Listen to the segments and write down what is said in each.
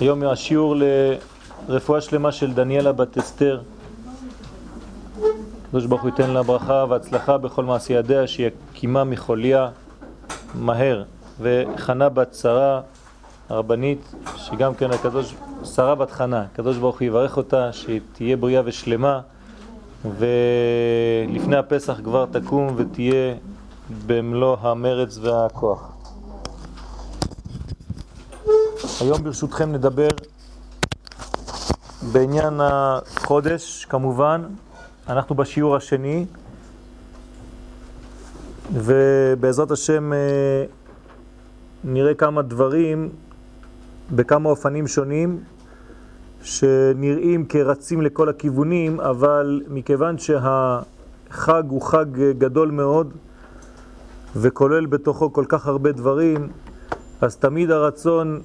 היום השיעור לרפואה שלמה של דניאלה בת אסתר. הקדוש ברוך הוא ייתן לה ברכה והצלחה בכל מעשי ידיה, שהיא הקימה מחוליה מהר. וחנה בת שרה, הרבנית, שגם כן הקדוש, שרה בת חנה, הקדוש ברוך הוא יברך אותה, שהיא תהיה בריאה ושלמה, ולפני הפסח כבר תקום ותהיה במלוא המרץ והכוח. היום ברשותכם נדבר בעניין החודש, כמובן, אנחנו בשיעור השני, ובעזרת השם אה, נראה כמה דברים בכמה אופנים שונים שנראים כרצים לכל הכיוונים, אבל מכיוון שהחג הוא חג גדול מאוד וכולל בתוכו כל כך הרבה דברים, אז תמיד הרצון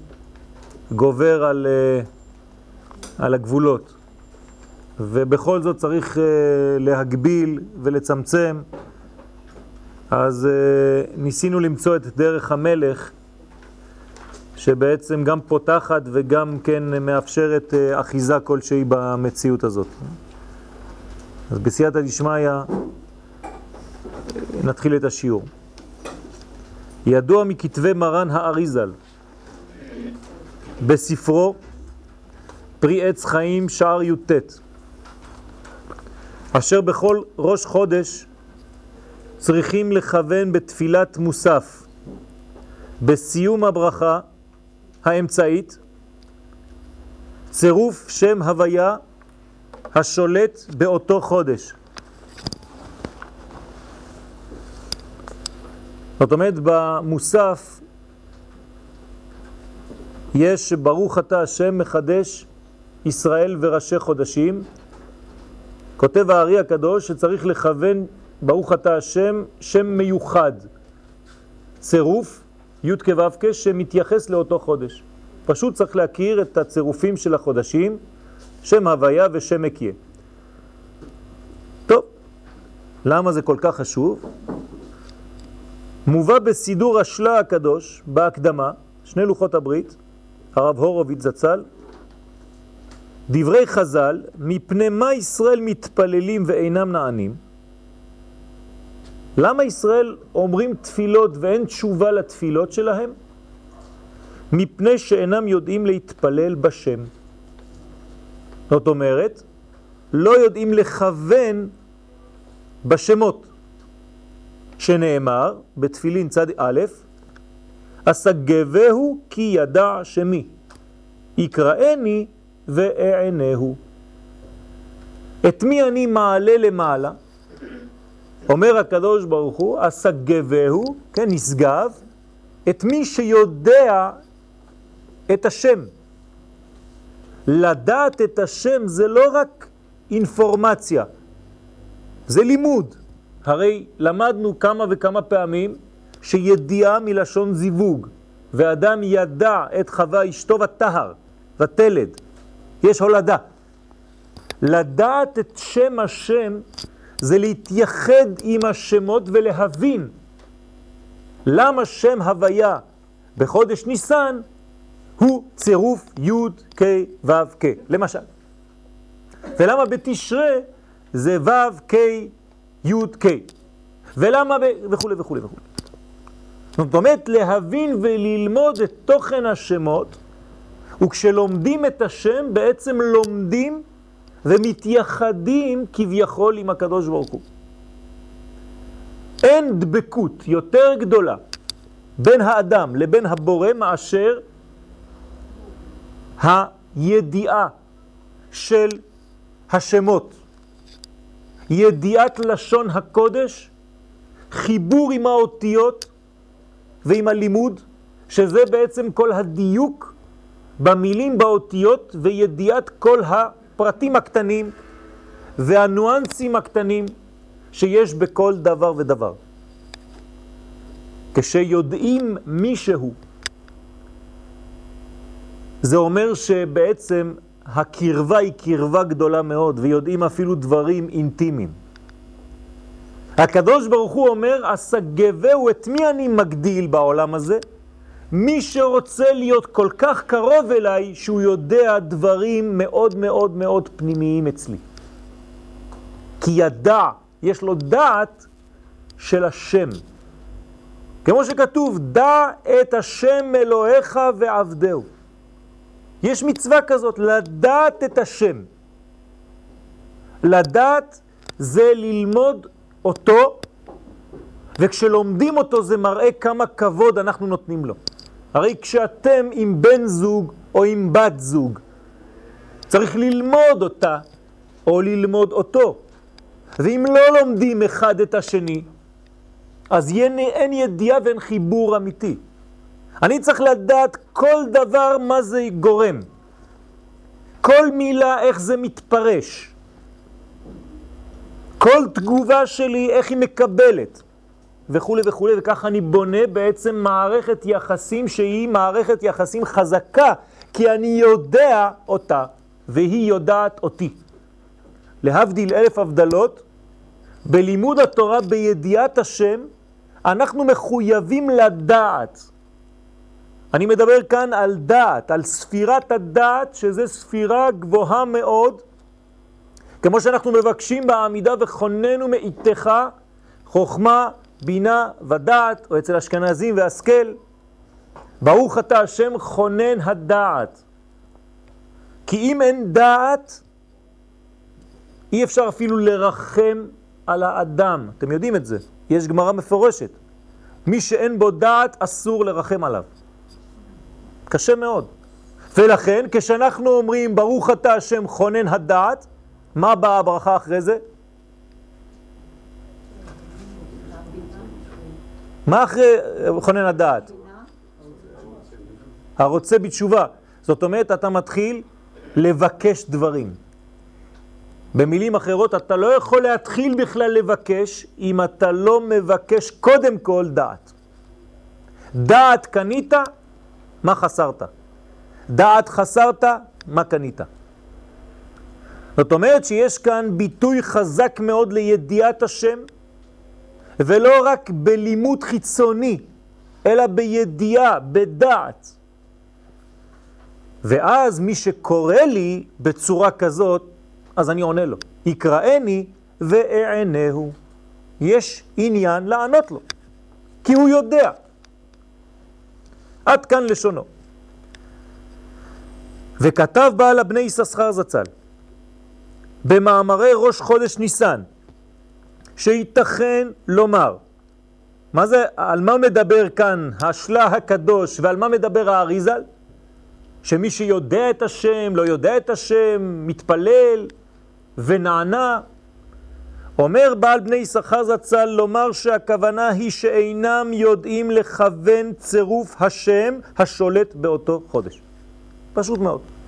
גובר על, אה, על הגבולות. ובכל זאת צריך אה, להגביל ולצמצם. אז אה, ניסינו למצוא את דרך המלך, שבעצם גם פותחת וגם כן מאפשרת אחיזה כלשהי במציאות הזאת. אז בסייעתא דשמיא נתחיל את השיעור. ידוע מכתבי מרן האריזל, בספרו פרי עץ חיים שער י"ט, אשר בכל ראש חודש צריכים לכוון בתפילת מוסף, בסיום הברכה האמצעית, צירוף שם הוויה השולט באותו חודש. זאת אומרת, במוסף יש ברוך אתה השם מחדש ישראל וראשי חודשים. כותב הארי הקדוש שצריך לכוון ברוך אתה השם שם מיוחד, צירוף י' כו' שמתייחס לאותו חודש. פשוט צריך להכיר את הצירופים של החודשים, שם הוויה ושם מקיה. טוב, למה זה כל כך חשוב? מובא בסידור השלה הקדוש, בהקדמה, שני לוחות הברית, הרב הורוביץ זצ"ל, דברי חז"ל, מפני מה ישראל מתפללים ואינם נענים? למה ישראל אומרים תפילות ואין תשובה לתפילות שלהם? מפני שאינם יודעים להתפלל בשם. זאת אומרת, לא יודעים לכוון בשמות, שנאמר בתפילין צד א', אסגבהו כי ידע שמי, יקראני ואענהו. את מי אני מעלה למעלה? אומר הקדוש ברוך הוא, אסגבהו, כן, נשגב, את מי שיודע את השם. לדעת את השם זה לא רק אינפורמציה, זה לימוד. הרי למדנו כמה וכמה פעמים שידיעה מלשון זיווג, ואדם ידע את חווה אשתו וטהר, ותלד. יש הולדה. לדעת את שם השם זה להתייחד עם השמות ולהבין למה שם הוויה בחודש ניסן הוא צירוף י' כ' ו' כ', למשל. ולמה בתשרה זה ו' כ' י' כ', ולמה ב... וכו' וכו' וכו'. זאת אומרת, להבין וללמוד את תוכן השמות, וכשלומדים את השם, בעצם לומדים ומתייחדים כביכול עם הקדוש ברוך הוא. אין דבקות יותר גדולה בין האדם לבין הבורא מאשר הידיעה של השמות, ידיעת לשון הקודש, חיבור עם האותיות, ועם הלימוד, שזה בעצם כל הדיוק במילים, באותיות, וידיעת כל הפרטים הקטנים והנואנסים הקטנים שיש בכל דבר ודבר. כשיודעים מישהו, זה אומר שבעצם הקרבה היא קרבה גדולה מאוד, ויודעים אפילו דברים אינטימיים. הקדוש ברוך הוא אומר, אסגבהו, את מי אני מגדיל בעולם הזה? מי שרוצה להיות כל כך קרוב אליי, שהוא יודע דברים מאוד מאוד מאוד פנימיים אצלי. כי ידע, יש לו דעת של השם. כמו שכתוב, דע את השם אלוהיך ועבדהו. יש מצווה כזאת, לדעת את השם. לדעת זה ללמוד אותו, וכשלומדים אותו זה מראה כמה כבוד אנחנו נותנים לו. הרי כשאתם עם בן זוג או עם בת זוג, צריך ללמוד אותה או ללמוד אותו. ואם לא לומדים אחד את השני, אז אין ידיעה ואין חיבור אמיתי. אני צריך לדעת כל דבר מה זה גורם. כל מילה, איך זה מתפרש. כל תגובה שלי, איך היא מקבלת. וכו' וכו', וככה אני בונה בעצם מערכת יחסים שהיא מערכת יחסים חזקה, כי אני יודע אותה, והיא יודעת אותי. להבדיל אלף הבדלות, בלימוד התורה, בידיעת השם, אנחנו מחויבים לדעת. אני מדבר כאן על דעת, על ספירת הדעת, שזה ספירה גבוהה מאוד, כמו שאנחנו מבקשים בעמידה וכוננו מאיתך חוכמה, בינה ודעת, או אצל אשכנזים והשכל. ברוך אתה השם חונן הדעת. כי אם אין דעת, אי אפשר אפילו לרחם על האדם. אתם יודעים את זה. יש גמרא מפורשת. מי שאין בו דעת, אסור לרחם עליו. קשה מאוד. ולכן, כשאנחנו אומרים, ברוך אתה השם חונן הדעת, מה באה הברכה אחרי זה? מה אחרי חונן הדעת? הרוצה בתשובה. זאת אומרת, אתה מתחיל לבקש דברים. במילים אחרות, אתה לא יכול להתחיל בכלל לבקש אם אתה לא מבקש קודם כל דעת. דעת קנית, מה חסרת? דעת חסרת, מה קנית? זאת אומרת שיש כאן ביטוי חזק מאוד לידיעת השם, ולא רק בלימוד חיצוני, אלא בידיעה, בדעת. ואז מי שקורא לי בצורה כזאת, אז אני עונה לו. יקראני ואענהו. יש עניין לענות לו, כי הוא יודע. עד כאן לשונו. וכתב בעל הבני יששכר זצ"ל, במאמרי ראש חודש ניסן, שייתכן לומר, מה זה, על מה מדבר כאן השלה הקדוש ועל מה מדבר האריזל? שמי שיודע את השם, לא יודע את השם, מתפלל ונענה. אומר בעל בני יששכר זצ"ל לומר שהכוונה היא שאינם יודעים לכוון צירוף השם השולט באותו חודש. פשוט מאוד.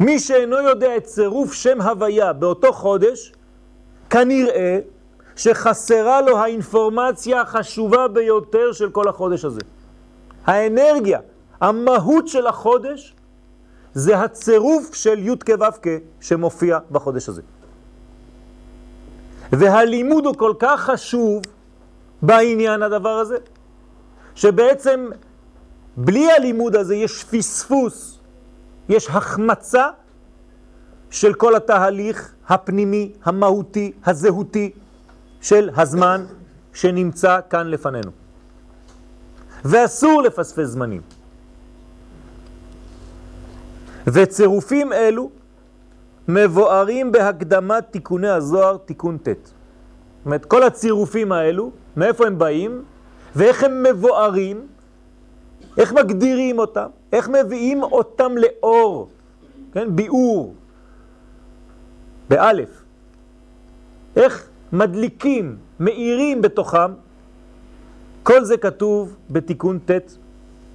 מי שאינו יודע את צירוף שם הוויה באותו חודש, כנראה שחסרה לו האינפורמציה החשובה ביותר של כל החודש הזה. האנרגיה, המהות של החודש, זה הצירוף של י' כו' שמופיע בחודש הזה. והלימוד הוא כל כך חשוב בעניין הדבר הזה, שבעצם בלי הלימוד הזה יש פספוס, יש החמצה של כל התהליך הפנימי, המהותי, הזהותי של הזמן שנמצא כאן לפנינו. ואסור לפספס זמנים. וצירופים אלו מבוארים בהקדמת תיקוני הזוהר, תיקון ט'. זאת אומרת, כל הצירופים האלו, מאיפה הם באים, ואיך הם מבוארים, איך מגדירים אותם, איך מביאים אותם לאור, כן, ביאור, באלף. איך מדליקים, מאירים בתוכם, כל זה כתוב בתיקון ט',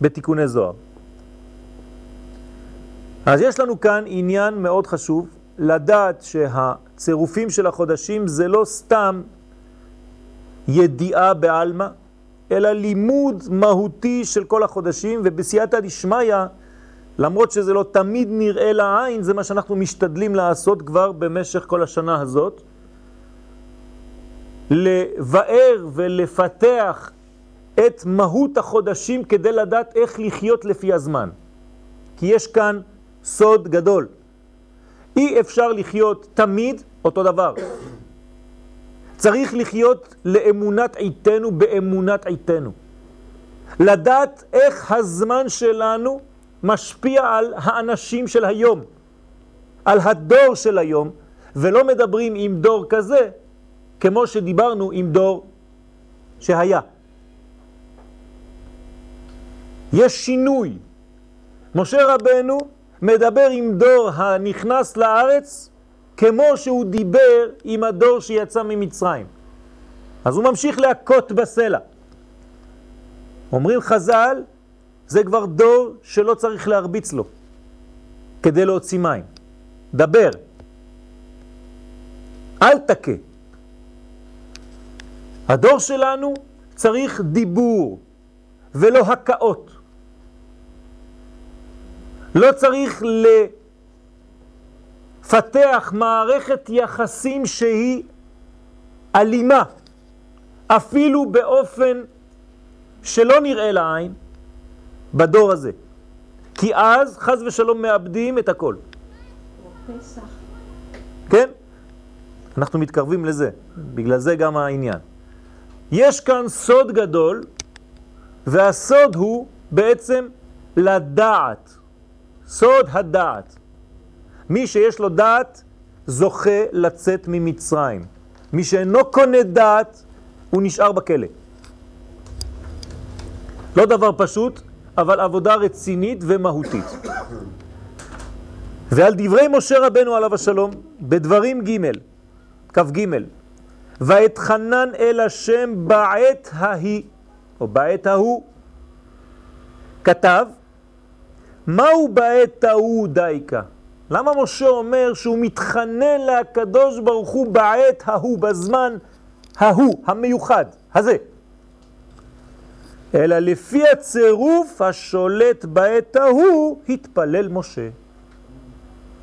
בתיקוני זוהר. אז יש לנו כאן עניין מאוד חשוב, לדעת שהצירופים של החודשים זה לא סתם ידיעה בעלמא, אלא לימוד מהותי של כל החודשים, ובסייעתא דשמיא, למרות שזה לא תמיד נראה לעין, זה מה שאנחנו משתדלים לעשות כבר במשך כל השנה הזאת, לבאר ולפתח את מהות החודשים כדי לדעת איך לחיות לפי הזמן. כי יש כאן סוד גדול. אי אפשר לחיות תמיד אותו דבר. צריך לחיות לאמונת עיתנו באמונת עיתנו. לדעת איך הזמן שלנו משפיע על האנשים של היום, על הדור של היום, ולא מדברים עם דור כזה, כמו שדיברנו עם דור שהיה. יש שינוי. משה רבנו מדבר עם דור הנכנס לארץ כמו שהוא דיבר עם הדור שיצא ממצרים. אז הוא ממשיך להכות בסלע. אומרים חז"ל, זה כבר דור שלא צריך להרביץ לו כדי להוציא מים. דבר. אל תכה. הדור שלנו צריך דיבור ולא הקאות. לא צריך לפתח מערכת יחסים שהיא אלימה, אפילו באופן שלא נראה לעין בדור הזה. כי אז חז ושלום מאבדים את הכל. כן? אנחנו מתקרבים לזה, בגלל זה גם העניין. יש כאן סוד גדול, והסוד הוא בעצם לדעת. סוד הדעת. מי שיש לו דעת זוכה לצאת ממצרים. מי שאינו קונה דעת הוא נשאר בכלא. לא דבר פשוט, אבל עבודה רצינית ומהותית. ועל דברי משה רבנו עליו השלום, בדברים ג' כ"ג, ואתחנן אל השם בעת ההיא, או בעת ההוא, כתב, מהו בעת ההוא דייקה? למה משה אומר שהוא מתחנן לקדוש ברוך הוא בעת ההוא, בזמן ההוא, המיוחד, הזה? אלא לפי הצירוף השולט בעת ההוא, התפלל משה.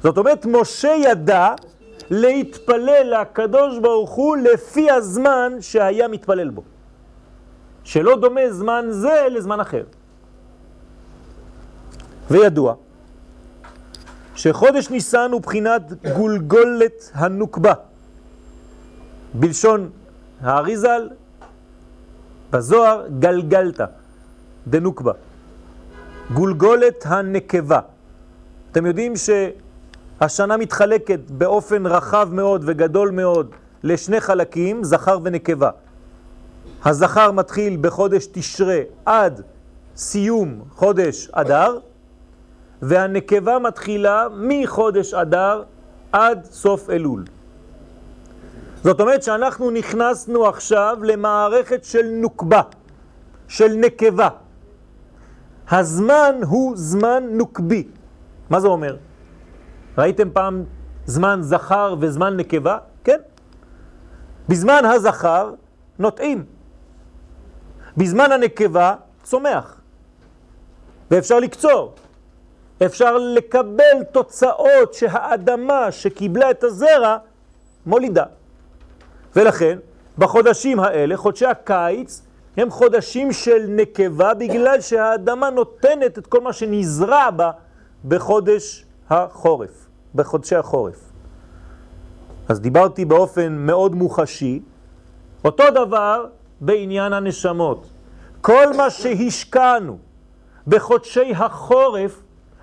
זאת אומרת, משה ידע להתפלל לקדוש ברוך הוא לפי הזמן שהיה מתפלל בו. שלא דומה זמן זה לזמן אחר. וידוע שחודש ניסן הוא בחינת גולגולת הנוקבה. בלשון האריזל, בזוהר, גלגלת, דנוקבה. גולגולת הנקבה. אתם יודעים שהשנה מתחלקת באופן רחב מאוד וגדול מאוד לשני חלקים, זכר ונקבה. הזכר מתחיל בחודש תשרה עד סיום חודש אדר, והנקבה מתחילה מחודש אדר עד סוף אלול. זאת אומרת שאנחנו נכנסנו עכשיו למערכת של נוקבה, של נקבה. הזמן הוא זמן נוקבי. מה זה אומר? ראיתם פעם זמן זכר וזמן נקבה? כן. בזמן הזכר נוטעים. בזמן הנקבה צומח. ואפשר לקצור. אפשר לקבל תוצאות שהאדמה שקיבלה את הזרע מולידה. ולכן, בחודשים האלה, חודשי הקיץ, הם חודשים של נקבה בגלל שהאדמה נותנת את כל מה שנזרע בה בחודש החורף, בחודשי החורף. אז דיברתי באופן מאוד מוחשי, אותו דבר בעניין הנשמות. כל מה שהשקענו בחודשי החורף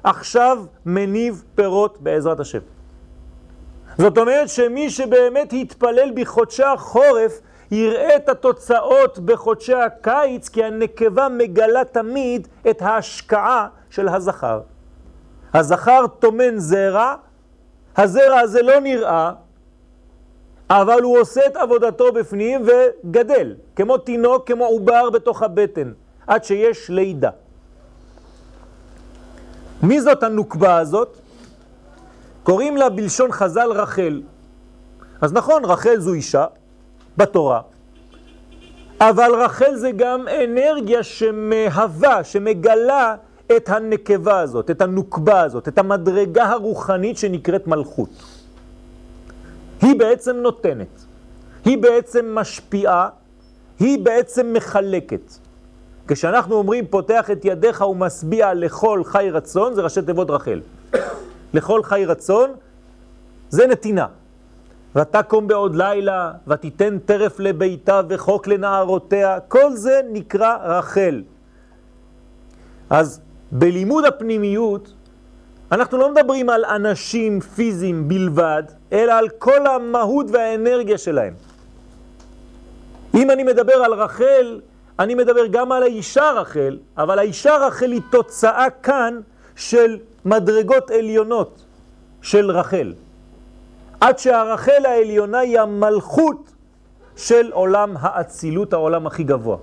עכשיו מניב פירות בעזרת השם. זאת אומרת שמי שבאמת יתפלל בחודשי החורף יראה את התוצאות בחודשי הקיץ, כי הנקבה מגלה תמיד את ההשקעה של הזכר. הזכר תומן זרע, הזרע הזה לא נראה, אבל הוא עושה את עבודתו בפנים וגדל, כמו תינוק, כמו עובר בתוך הבטן, עד שיש לידה. מי זאת הנוקבה הזאת? קוראים לה בלשון חז"ל רחל. אז נכון, רחל זו אישה בתורה, אבל רחל זה גם אנרגיה שמהווה, שמגלה את הנקבה הזאת, את הנוקבה הזאת, את המדרגה הרוחנית שנקראת מלכות. היא בעצם נותנת, היא בעצם משפיעה, היא בעצם מחלקת. כשאנחנו אומרים פותח את ידיך ומשביע לכל חי רצון, זה ראשי תיבות רחל. לכל חי רצון זה נתינה. ותקום בעוד לילה, ותיתן טרף לביתה וחוק לנערותיה, כל זה נקרא רחל. אז בלימוד הפנימיות, אנחנו לא מדברים על אנשים פיזיים בלבד, אלא על כל המהות והאנרגיה שלהם. אם אני מדבר על רחל, אני מדבר גם על האישה רחל, אבל האישה רחל היא תוצאה כאן של מדרגות עליונות של רחל. עד שהרחל העליונה היא המלכות של עולם האצילות, העולם הכי גבוה.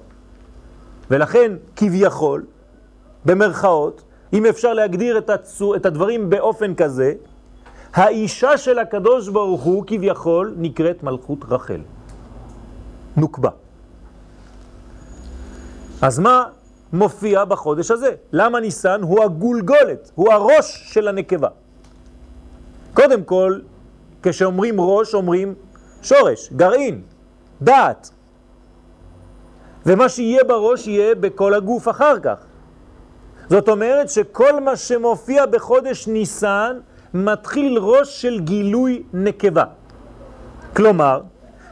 ולכן, כביכול, במרכאות, אם אפשר להגדיר את, הצו, את הדברים באופן כזה, האישה של הקדוש ברוך הוא כביכול נקראת מלכות רחל. נוקבה. אז מה מופיע בחודש הזה? למה ניסן הוא הגולגולת, הוא הראש של הנקבה? קודם כל, כשאומרים ראש, אומרים שורש, גרעין, דעת. ומה שיהיה בראש יהיה בכל הגוף אחר כך. זאת אומרת שכל מה שמופיע בחודש ניסן מתחיל ראש של גילוי נקבה. כלומר,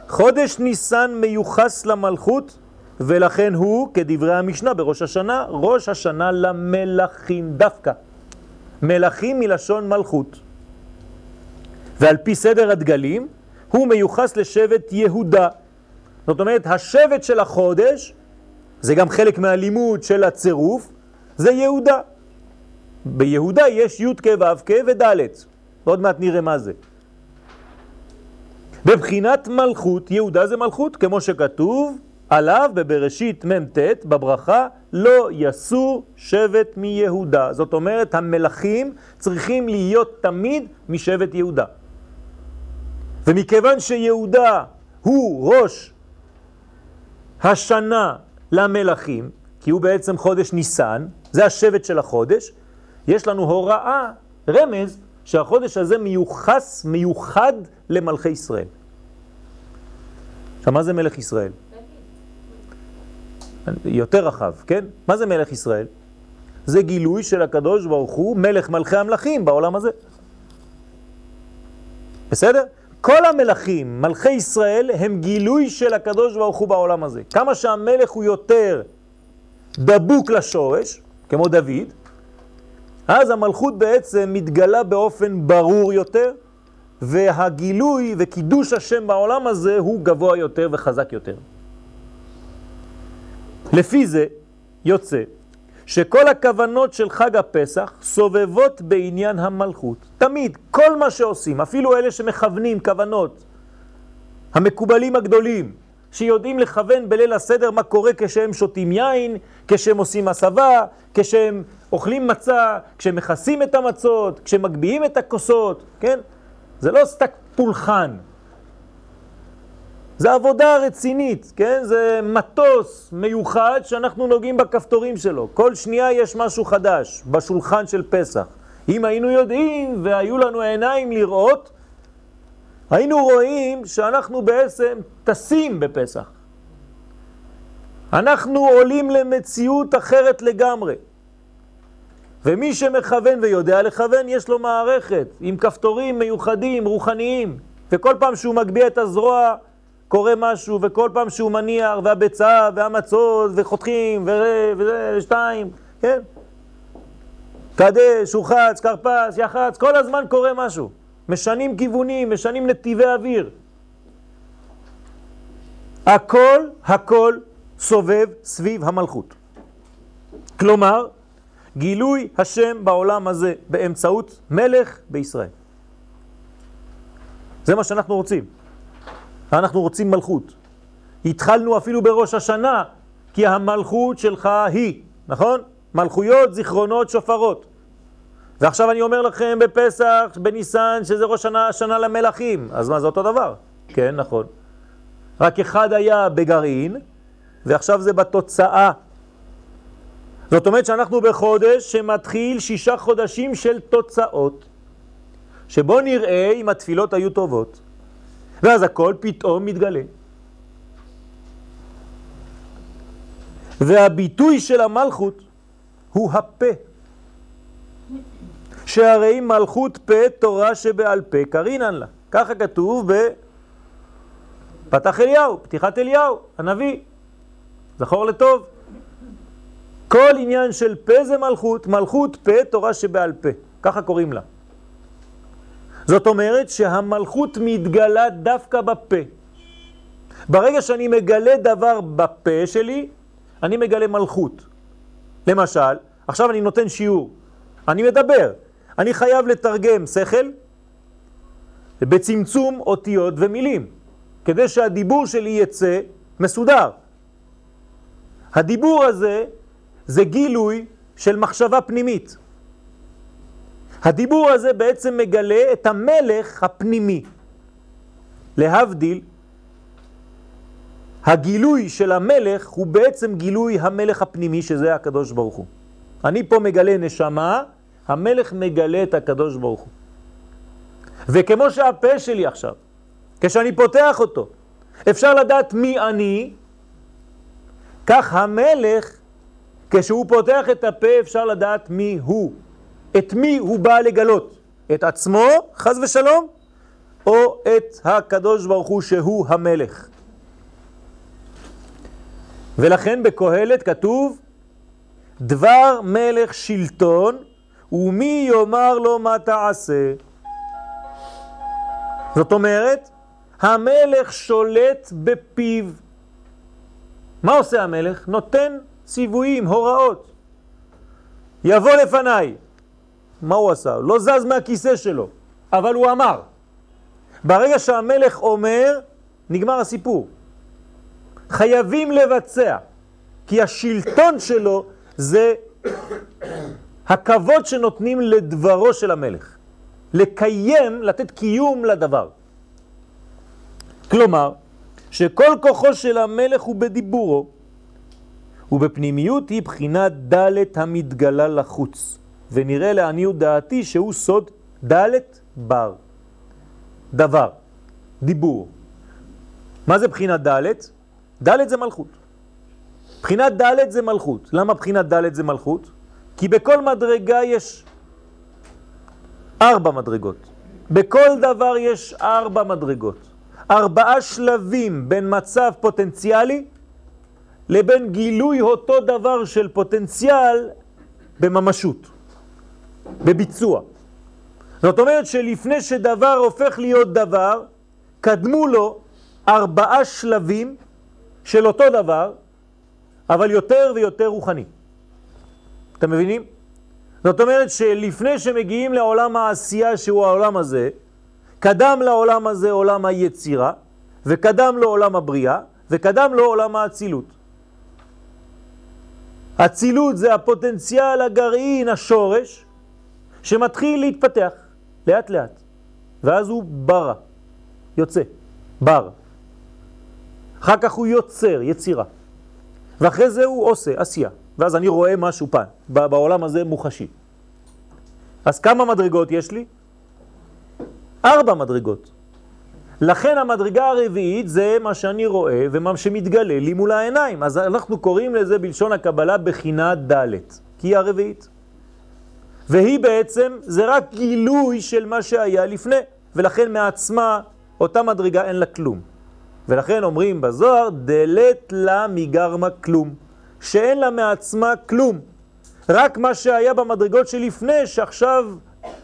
חודש ניסן מיוחס למלכות, ולכן הוא, כדברי המשנה בראש השנה, ראש השנה למלכים דווקא. מלכים מלשון מלכות. ועל פי סדר הדגלים, הוא מיוחס לשבט יהודה. זאת אומרת, השבט של החודש, זה גם חלק מהלימוד של הצירוף, זה יהודה. ביהודה יש י' כ' ו' כ' וד'. עוד מעט נראה מה זה. בבחינת מלכות, יהודה זה מלכות, כמו שכתוב עליו בבראשית מ"ט בברכה, לא יסור שבט מיהודה. זאת אומרת, המלכים צריכים להיות תמיד משבט יהודה. ומכיוון שיהודה הוא ראש השנה למלכים, כי הוא בעצם חודש ניסן, זה השבט של החודש, יש לנו הוראה, רמז, שהחודש הזה מיוחס, מיוחד למלכי ישראל. עכשיו, מה זה מלך ישראל? יותר רחב, כן? מה זה מלך ישראל? זה גילוי של הקדוש ברוך הוא, מלך מלכי המלכים בעולם הזה. בסדר? כל המלכים, מלכי ישראל, הם גילוי של הקדוש ברוך הוא בעולם הזה. כמה שהמלך הוא יותר דבוק לשורש, כמו דוד, אז המלכות בעצם מתגלה באופן ברור יותר, והגילוי וקידוש השם בעולם הזה הוא גבוה יותר וחזק יותר. לפי זה יוצא שכל הכוונות של חג הפסח סובבות בעניין המלכות. תמיד, כל מה שעושים, אפילו אלה שמכוונים כוונות, המקובלים הגדולים, שיודעים לכוון בליל הסדר מה קורה כשהם שותים יין, כשהם עושים הסבה, כשהם אוכלים מצה, כשהם מכסים את המצות, כשהם מגביהים את הכוסות, כן? זה לא סתק פולחן. זה עבודה רצינית, כן? זה מטוס מיוחד שאנחנו נוגעים בכפתורים שלו. כל שנייה יש משהו חדש בשולחן של פסח. אם היינו יודעים והיו לנו עיניים לראות, היינו רואים שאנחנו בעצם טסים בפסח. אנחנו עולים למציאות אחרת לגמרי. ומי שמכוון ויודע לכוון, יש לו מערכת עם כפתורים מיוחדים, רוחניים, וכל פעם שהוא מגביה את הזרוע, קורה משהו, וכל פעם שהוא מניח, והביצה, והמצות, וחותכים, ושתיים, כן? קדש, הוחץ, קרפס, יחץ, כל הזמן קורה משהו. משנים כיוונים, משנים נתיבי אוויר. הכל, הכל סובב סביב המלכות. כלומר, גילוי השם בעולם הזה באמצעות מלך בישראל. זה מה שאנחנו רוצים. אנחנו רוצים מלכות. התחלנו אפילו בראש השנה, כי המלכות שלך היא, נכון? מלכויות, זיכרונות, שופרות. ועכשיו אני אומר לכם בפסח, בניסן, שזה ראש שנה, שנה למלכים. אז מה, זה אותו דבר? כן, נכון. רק אחד היה בגרעין, ועכשיו זה בתוצאה. זאת אומרת שאנחנו בחודש שמתחיל שישה חודשים של תוצאות, שבו נראה אם התפילות היו טובות, ואז הכל פתאום מתגלה. והביטוי של המלכות הוא הפה. שהרי מלכות פה תורה שבעל פה קרינן לה. ככה כתוב בפתח אליהו, פתיחת אליהו, הנביא. זכור לטוב. כל עניין של פה זה מלכות, מלכות פה תורה שבעל פה. ככה קוראים לה. זאת אומרת שהמלכות מתגלה דווקא בפה. ברגע שאני מגלה דבר בפה שלי, אני מגלה מלכות. למשל, עכשיו אני נותן שיעור, אני מדבר, אני חייב לתרגם שכל בצמצום אותיות ומילים, כדי שהדיבור שלי יצא מסודר. הדיבור הזה זה גילוי של מחשבה פנימית. הדיבור הזה בעצם מגלה את המלך הפנימי. להבדיל, הגילוי של המלך הוא בעצם גילוי המלך הפנימי, שזה הקדוש ברוך הוא. אני פה מגלה נשמה, המלך מגלה את הקדוש ברוך הוא. וכמו שהפה שלי עכשיו, כשאני פותח אותו, אפשר לדעת מי אני, כך המלך, כשהוא פותח את הפה, אפשר לדעת מי הוא. את מי הוא בא לגלות? את עצמו, חז ושלום, או את הקדוש ברוך הוא שהוא המלך. ולכן בקהלת כתוב, דבר מלך שלטון, ומי יאמר לו מה תעשה? זאת אומרת, המלך שולט בפיו. מה עושה המלך? נותן ציוויים, הוראות. יבוא לפניי. מה הוא עשה? לא זז מהכיסא שלו, אבל הוא אמר. ברגע שהמלך אומר, נגמר הסיפור. חייבים לבצע, כי השלטון שלו זה הכבוד שנותנים לדברו של המלך. לקיים, לתת קיום לדבר. כלומר, שכל כוחו של המלך הוא בדיבורו, ובפנימיות היא בחינת דלת המתגלה לחוץ, ונראה לעניות דעתי שהוא סוד דלת בר, דבר, דיבור. מה זה בחינת דלת? ד' זה מלכות. בחינת ד' זה מלכות. למה בחינת ד' זה מלכות? כי בכל מדרגה יש ארבע מדרגות. בכל דבר יש ארבע מדרגות. ארבעה שלבים בין מצב פוטנציאלי לבין גילוי אותו דבר של פוטנציאל בממשות, בביצוע. זאת אומרת שלפני שדבר הופך להיות דבר, קדמו לו ארבעה שלבים של אותו דבר, אבל יותר ויותר רוחני. אתם מבינים? זאת אומרת שלפני שמגיעים לעולם העשייה שהוא העולם הזה, קדם לעולם הזה עולם היצירה, וקדם לו עולם הבריאה, וקדם לו עולם האצילות. אצילות זה הפוטנציאל, הגרעין, השורש, שמתחיל להתפתח לאט לאט, ואז הוא ברא, יוצא, בר. אחר כך הוא יוצר, יצירה. ואחרי זה הוא עושה, עשייה. ואז אני רואה משהו פעם, בעולם הזה מוחשי. אז כמה מדרגות יש לי? ארבע מדרגות. לכן המדרגה הרביעית זה מה שאני רואה ומה שמתגלה לי מול העיניים. אז אנחנו קוראים לזה בלשון הקבלה בחינה ד', כי היא הרביעית. והיא בעצם, זה רק גילוי של מה שהיה לפני, ולכן מעצמה אותה מדרגה אין לה כלום. ולכן אומרים בזוהר, דלת לה מגרמה כלום, שאין לה מעצמה כלום. רק מה שהיה במדרגות שלפני, שעכשיו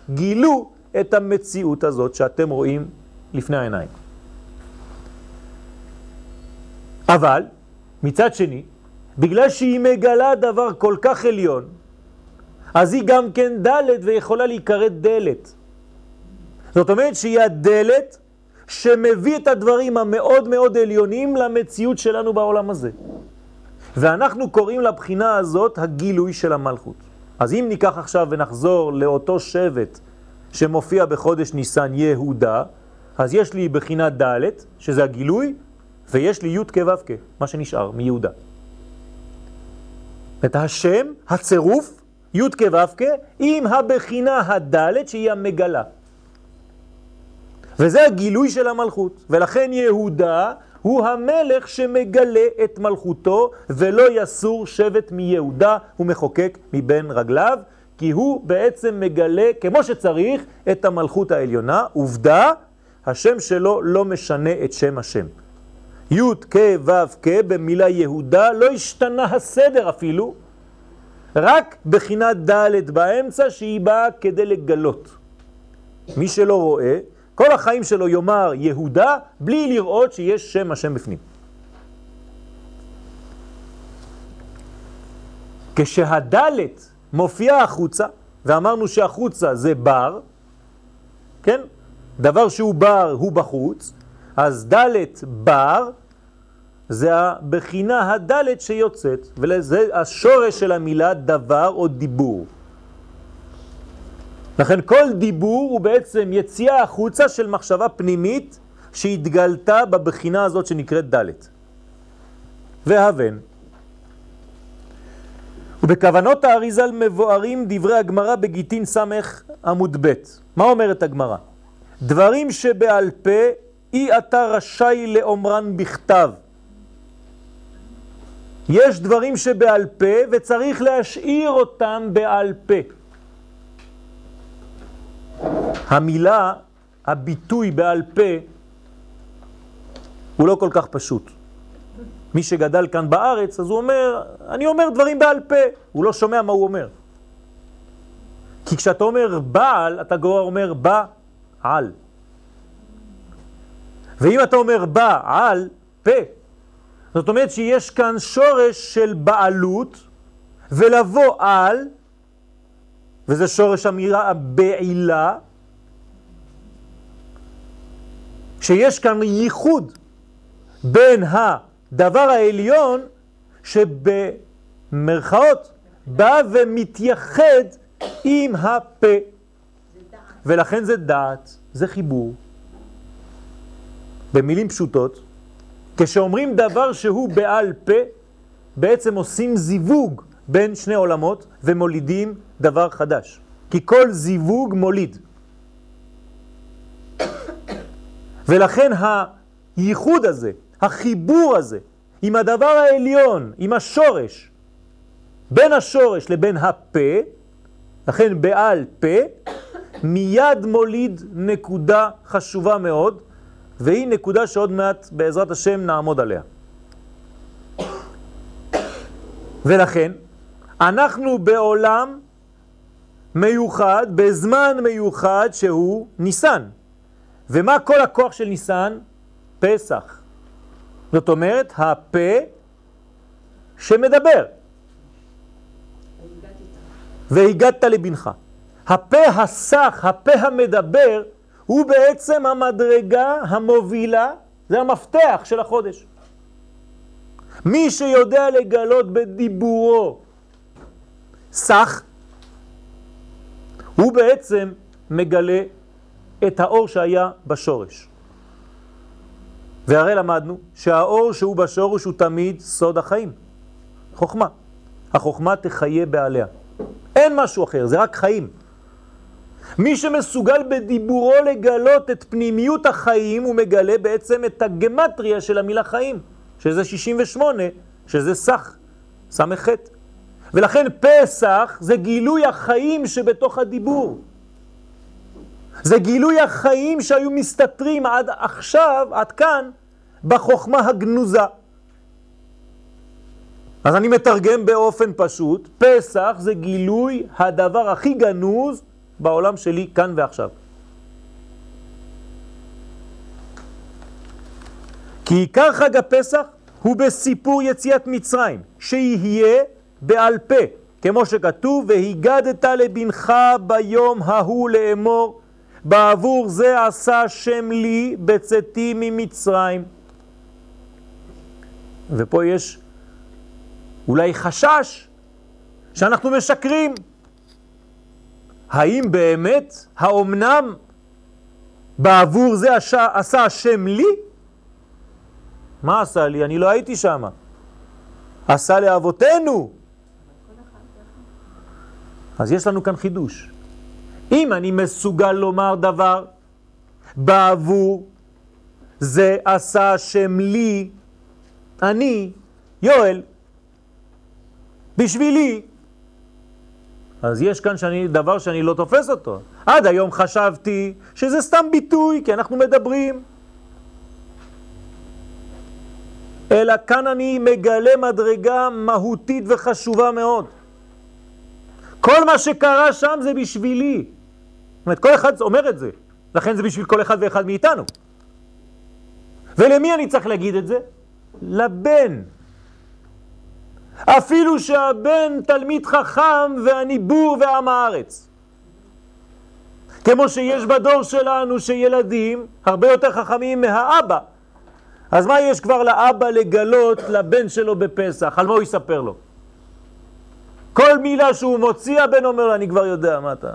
גילו את המציאות הזאת שאתם רואים לפני העיניים. אבל, מצד שני, בגלל שהיא מגלה דבר כל כך עליון, אז היא גם כן דלת ויכולה להיקרא דלת. זאת אומרת שהיא הדלת שמביא את הדברים המאוד מאוד עליונים למציאות שלנו בעולם הזה. ואנחנו קוראים לבחינה הזאת הגילוי של המלכות. אז אם ניקח עכשיו ונחזור לאותו שבט שמופיע בחודש ניסן יהודה, אז יש לי בחינה ד', שזה הגילוי, ויש לי י' כו' כ', מה שנשאר מיהודה. את השם, הצירוף, י' כו' עם הבחינה הד' שהיא המגלה. וזה הגילוי של המלכות. ולכן יהודה הוא המלך שמגלה את מלכותו, ולא יסור שבט מיהודה, הוא מחוקק מבין רגליו, כי הוא בעצם מגלה כמו שצריך את המלכות העליונה. עובדה, השם שלו לא משנה את שם השם. י' כ' ו' כ' במילה יהודה לא השתנה הסדר אפילו, רק בחינת ד' באמצע שהיא באה כדי לגלות. מי שלא רואה, כל החיים שלו יאמר יהודה בלי לראות שיש שם השם בפנים. כשהדלת מופיעה החוצה, ואמרנו שהחוצה זה בר, כן? דבר שהוא בר הוא בחוץ, אז דלת בר זה הבחינה הדלת שיוצאת, וזה השורש של המילה דבר או דיבור. לכן כל דיבור הוא בעצם יציאה החוצה של מחשבה פנימית שהתגלתה בבחינה הזאת שנקראת דלת. והבן. ובכוונות האריזל מבוארים דברי הגמרא בגיטין סמך עמוד ב'. מה אומרת הגמרא? דברים שבעל פה אי אתה רשאי לאומרן בכתב. יש דברים שבעל פה וצריך להשאיר אותם בעל פה. המילה, הביטוי בעל פה, הוא לא כל כך פשוט. מי שגדל כאן בארץ, אז הוא אומר, אני אומר דברים בעל פה, הוא לא שומע מה הוא אומר. כי כשאתה אומר בעל, אתה כבר אומר בעל. ואם אתה אומר בעל, פה, זאת אומרת שיש כאן שורש של בעלות, ולבוא על, וזה שורש המילה הבעילה, שיש כאן ייחוד בין הדבר העליון שבמרכאות בא ומתייחד עם הפה. ולכן זה דעת, זה חיבור. במילים פשוטות, כשאומרים דבר שהוא בעל פה, בעצם עושים זיווג בין שני עולמות ומולידים דבר חדש. כי כל זיווג מוליד. ולכן הייחוד הזה, החיבור הזה, עם הדבר העליון, עם השורש, בין השורש לבין הפה, לכן בעל פה, מיד מוליד נקודה חשובה מאוד, והיא נקודה שעוד מעט בעזרת השם נעמוד עליה. ולכן, אנחנו בעולם מיוחד, בזמן מיוחד שהוא ניסן. ומה כל הכוח של ניסן? פסח. זאת אומרת, הפה שמדבר. והגדת לבנך. הפה הסך, הפה המדבר, הוא בעצם המדרגה המובילה, זה המפתח של החודש. מי שיודע לגלות בדיבורו סך, הוא בעצם מגלה את האור שהיה בשורש. והרי למדנו שהאור שהוא בשורש הוא תמיד סוד החיים, חוכמה. החוכמה תחיה בעליה. אין משהו אחר, זה רק חיים. מי שמסוגל בדיבורו לגלות את פנימיות החיים, הוא מגלה בעצם את הגמטריה של המילה חיים, שזה 68, שזה סך, חטא. ולכן פסח זה גילוי החיים שבתוך הדיבור. זה גילוי החיים שהיו מסתתרים עד עכשיו, עד כאן, בחוכמה הגנוזה. אז אני מתרגם באופן פשוט, פסח זה גילוי הדבר הכי גנוז בעולם שלי כאן ועכשיו. כי עיקר חג הפסח הוא בסיפור יציאת מצרים, שיהיה בעל פה, כמו שכתוב, והיגדת לבנך ביום ההוא לאמור, בעבור זה עשה שם לי בצאתי ממצרים. ופה יש אולי חשש שאנחנו משקרים. האם באמת, האומנם, בעבור זה עשה, עשה השם לי? מה עשה לי? אני לא הייתי שם. עשה לאבותינו. אז יש לנו כאן חידוש. אם אני מסוגל לומר דבר בעבור זה עשה השם לי, אני, יואל, בשבילי. אז יש כאן שאני, דבר שאני לא תופס אותו. עד היום חשבתי שזה סתם ביטוי, כי אנחנו מדברים. אלא כאן אני מגלה מדרגה מהותית וחשובה מאוד. כל מה שקרה שם זה בשבילי. זאת אומרת, כל אחד אומר את זה, לכן זה בשביל כל אחד ואחד מאיתנו. ולמי אני צריך להגיד את זה? לבן. אפילו שהבן תלמיד חכם ואני בור ועם הארץ. כמו שיש בדור שלנו שילדים הרבה יותר חכמים מהאבא. אז מה יש כבר לאבא לגלות לבן שלו בפסח? על מה הוא יספר לו? כל מילה שהוא מוציא, הבן אומר לו, אני כבר יודע מה אתה...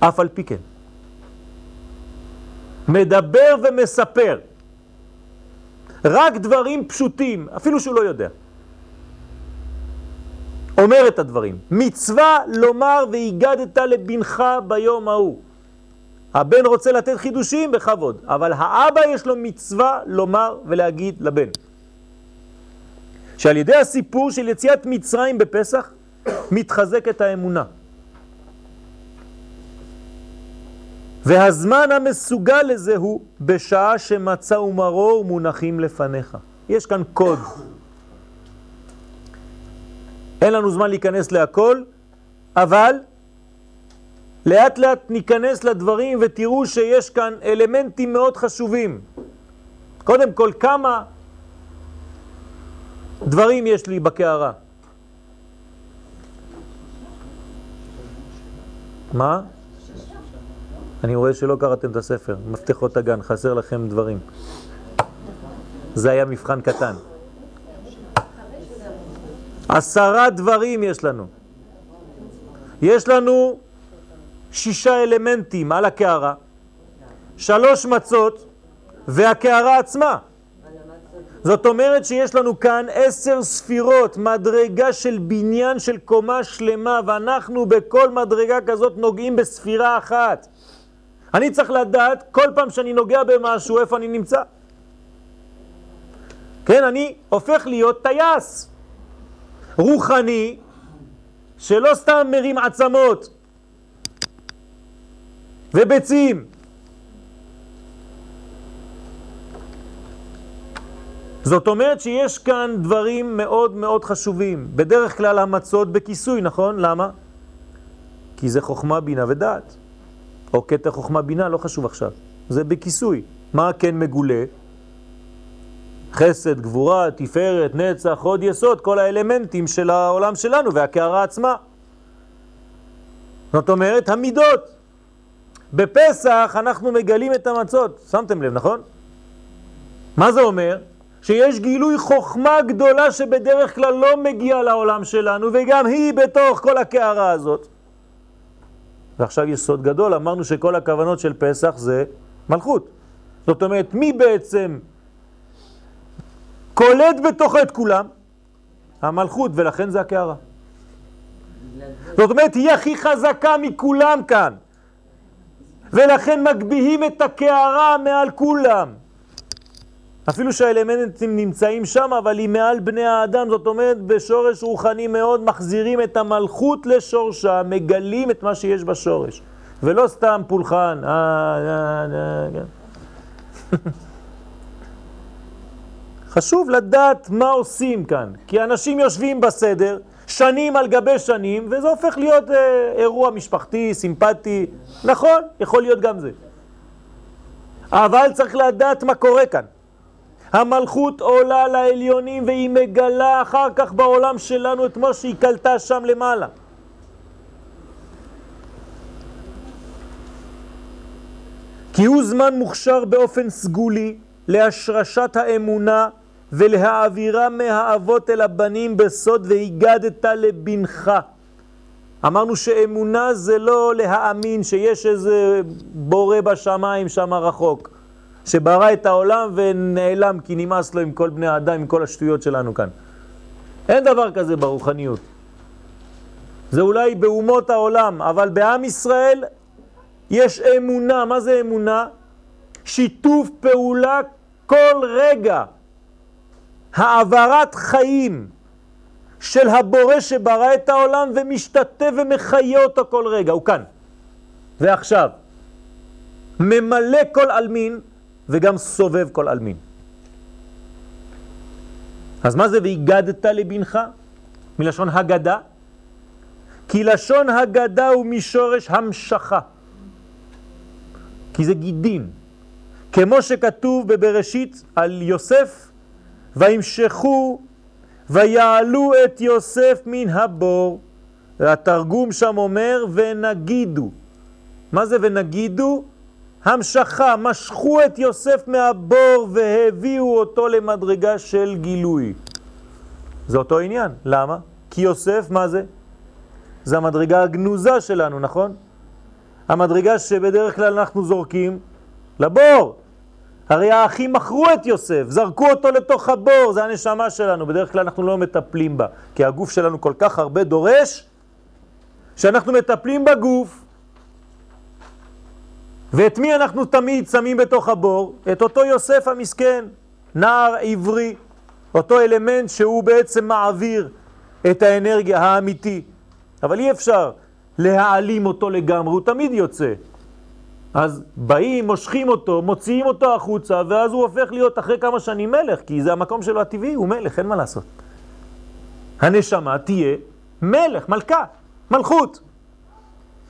אף על פי כן. מדבר ומספר. רק דברים פשוטים, אפילו שהוא לא יודע. אומר את הדברים. מצווה לומר והגדת לבנך ביום ההוא. הבן רוצה לתת חידושים בכבוד, אבל האבא יש לו מצווה לומר ולהגיד לבן. שעל ידי הסיפור של יציאת מצרים בפסח מתחזקת האמונה. והזמן המסוגל לזה הוא בשעה שמצא ומרור מונחים לפניך. יש כאן קוד. אין לנו זמן להיכנס להכל, אבל לאט לאט ניכנס לדברים ותראו שיש כאן אלמנטים מאוד חשובים. קודם כל, כמה דברים יש לי בקערה? מה? אני רואה שלא קראתם את הספר, מפתחות הגן, חסר לכם דברים. זה היה מבחן קטן. עשרה דברים יש לנו. יש לנו שישה אלמנטים על הקערה, שלוש מצות והקערה עצמה. זאת אומרת שיש לנו כאן עשר ספירות, מדרגה של בניין של קומה שלמה, ואנחנו בכל מדרגה כזאת נוגעים בספירה אחת. אני צריך לדעת כל פעם שאני נוגע במשהו, איפה אני נמצא. כן, אני הופך להיות טייס רוחני, שלא סתם מרים עצמות וביצים. זאת אומרת שיש כאן דברים מאוד מאוד חשובים. בדרך כלל המצות בכיסוי, נכון? למה? כי זה חוכמה, בינה ודעת. או קטע חוכמה בינה, לא חשוב עכשיו. זה בכיסוי. מה כן מגולה? חסד, גבורה, תפארת, נצח, עוד יסוד, כל האלמנטים של העולם שלנו והקערה עצמה. זאת אומרת, המידות. בפסח אנחנו מגלים את המצות, שמתם לב, נכון? מה זה אומר? שיש גילוי חוכמה גדולה שבדרך כלל לא מגיעה לעולם שלנו, וגם היא בתוך כל הקערה הזאת. ועכשיו יש סוד גדול, אמרנו שכל הכוונות של פסח זה מלכות. זאת אומרת, מי בעצם קולט בתוך את כולם? המלכות, ולכן זה הקערה. זאת אומרת, היא הכי חזקה מכולם כאן. ולכן מגביהים את הקערה מעל כולם. אפילו שהאלמנטים נמצאים שם, אבל היא מעל בני האדם, זאת אומרת בשורש רוחני מאוד, מחזירים את המלכות לשורשה, מגלים את מה שיש בשורש. ולא סתם פולחן. אה, אה, אה, כן. חשוב לדעת מה עושים כאן, כי אנשים יושבים בסדר שנים על גבי שנים, וזה הופך להיות אה, אירוע משפחתי, סימפטי. נכון, יכול להיות גם זה. אבל צריך לדעת מה קורה כאן. המלכות עולה לעליונים והיא מגלה אחר כך בעולם שלנו את מה שהיא קלטה שם למעלה. כי הוא זמן מוכשר באופן סגולי להשרשת האמונה ולהעבירה מהאבות אל הבנים בסוד והגדת לבנך. אמרנו שאמונה זה לא להאמין שיש איזה בורא בשמיים שם רחוק. שברא את העולם ונעלם כי נמאס לו עם כל בני האדם, עם כל השטויות שלנו כאן. אין דבר כזה ברוחניות. זה אולי באומות העולם, אבל בעם ישראל יש אמונה. מה זה אמונה? שיתוף פעולה כל רגע, העברת חיים של הבורא שברא את העולם ומשתתף ומחיה אותו כל רגע, הוא כאן ועכשיו, ממלא כל אלמין וגם סובב כל אלמין. אז מה זה והגדת לבנך? מלשון הגדה? כי לשון הגדה הוא משורש המשכה. כי זה גידין. כמו שכתוב בבראשית על יוסף, וימשכו ויעלו את יוסף מן הבור. והתרגום שם אומר ונגידו. מה זה ונגידו? המשכה, משכו את יוסף מהבור והביאו אותו למדרגה של גילוי. זה אותו עניין. למה? כי יוסף, מה זה? זה המדרגה הגנוזה שלנו, נכון? המדרגה שבדרך כלל אנחנו זורקים לבור. הרי האחים מכרו את יוסף, זרקו אותו לתוך הבור, זה הנשמה שלנו, בדרך כלל אנחנו לא מטפלים בה, כי הגוף שלנו כל כך הרבה דורש, שאנחנו מטפלים בגוף, ואת מי אנחנו תמיד שמים בתוך הבור? את אותו יוסף המסכן, נער עברי, אותו אלמנט שהוא בעצם מעביר את האנרגיה האמיתי. אבל אי אפשר להעלים אותו לגמרי, הוא תמיד יוצא. אז באים, מושכים אותו, מוציאים אותו החוצה, ואז הוא הופך להיות אחרי כמה שנים מלך, כי זה המקום שלו הטבעי, הוא מלך, אין מה לעשות. הנשמה תהיה מלך, מלכה, מלכות.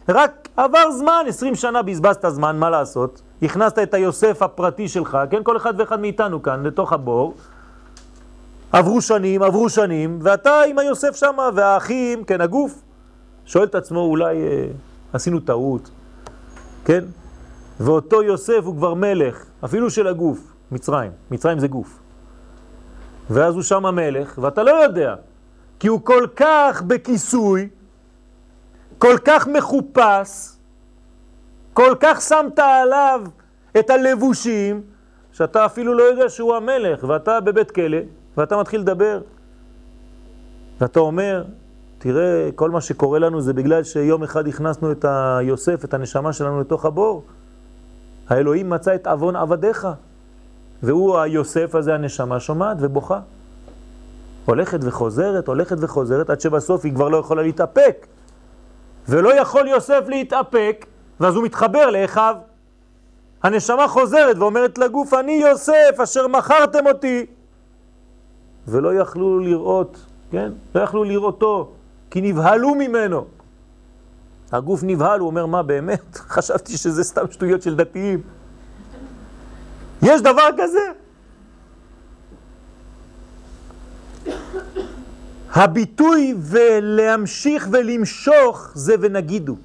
רק עבר זמן, 20 שנה בזבזת זמן, מה לעשות? הכנסת את היוסף הפרטי שלך, כן? כל אחד ואחד מאיתנו כאן, לתוך הבור. עברו שנים, עברו שנים, ואתה עם היוסף שם, והאחים, כן, הגוף, שואל את עצמו, אולי אה, עשינו טעות, כן? ואותו יוסף הוא כבר מלך, אפילו של הגוף, מצרים. מצרים זה גוף. ואז הוא שם המלך, ואתה לא יודע, כי הוא כל כך בכיסוי, כל כך מחופש, כל כך שמת עליו את הלבושים, שאתה אפילו לא יודע שהוא המלך, ואתה בבית כלא, ואתה מתחיל לדבר, ואתה אומר, תראה, כל מה שקורה לנו זה בגלל שיום אחד הכנסנו את היוסף, את הנשמה שלנו לתוך הבור. האלוהים מצא את אבון עבדיך, והוא היוסף הזה, הנשמה, שומעת ובוכה. הולכת וחוזרת, הולכת וחוזרת, עד שבסוף היא כבר לא יכולה להתאפק. ולא יכול יוסף להתאפק, ואז הוא מתחבר לאחיו. הנשמה חוזרת ואומרת לגוף, אני יוסף אשר מכרתם אותי. ולא יכלו לראות, כן? לא יכלו לראותו, כי נבהלו ממנו. הגוף נבהל, הוא אומר, מה באמת? חשבתי שזה סתם שטויות של דתיים. יש דבר כזה? הביטוי ולהמשיך ולמשוך זה ונגידו.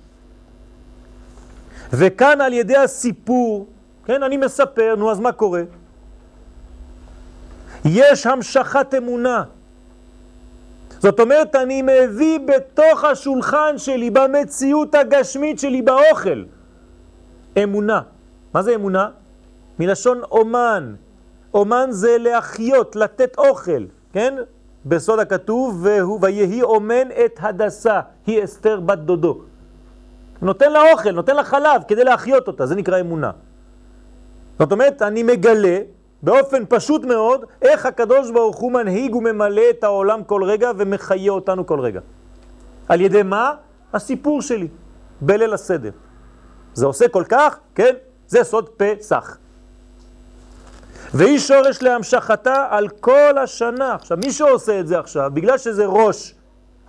וכאן על ידי הסיפור, כן, אני מספר, נו אז מה קורה? יש המשכת אמונה. זאת אומרת, אני מביא בתוך השולחן שלי, במציאות הגשמית שלי, באוכל, אמונה. מה זה אמונה? מלשון אומן. אומן זה להחיות, לתת אוכל, כן? בסוד הכתוב, והוא ויהי אומן את הדסה, היא אסתר בת דודו. נותן לה אוכל, נותן לה חלב כדי להחיות אותה, זה נקרא אמונה. זאת אומרת, אני מגלה באופן פשוט מאוד איך הקדוש ברוך הוא מנהיג וממלא את העולם כל רגע ומחיה אותנו כל רגע. על ידי מה? הסיפור שלי, בליל הסדר. זה עושה כל כך, כן? זה סוד פסח. והיא שורש להמשכתה על כל השנה. עכשיו, מי שעושה את זה עכשיו, בגלל שזה ראש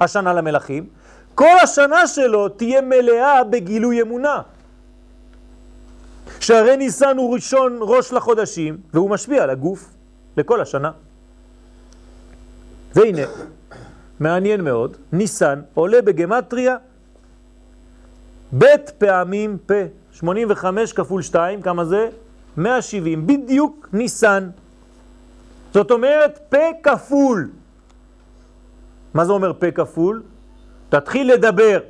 השנה למלאכים, כל השנה שלו תהיה מלאה בגילוי אמונה. שהרי ניסן הוא ראשון ראש לחודשים, והוא משפיע על הגוף לכל השנה. והנה, מעניין מאוד, ניסן עולה בגמטריה ב' פעמים פ', 85 כפול 2, כמה זה? 170, בדיוק ניסן. זאת אומרת פה כפול. מה זה אומר פה כפול? תתחיל לדבר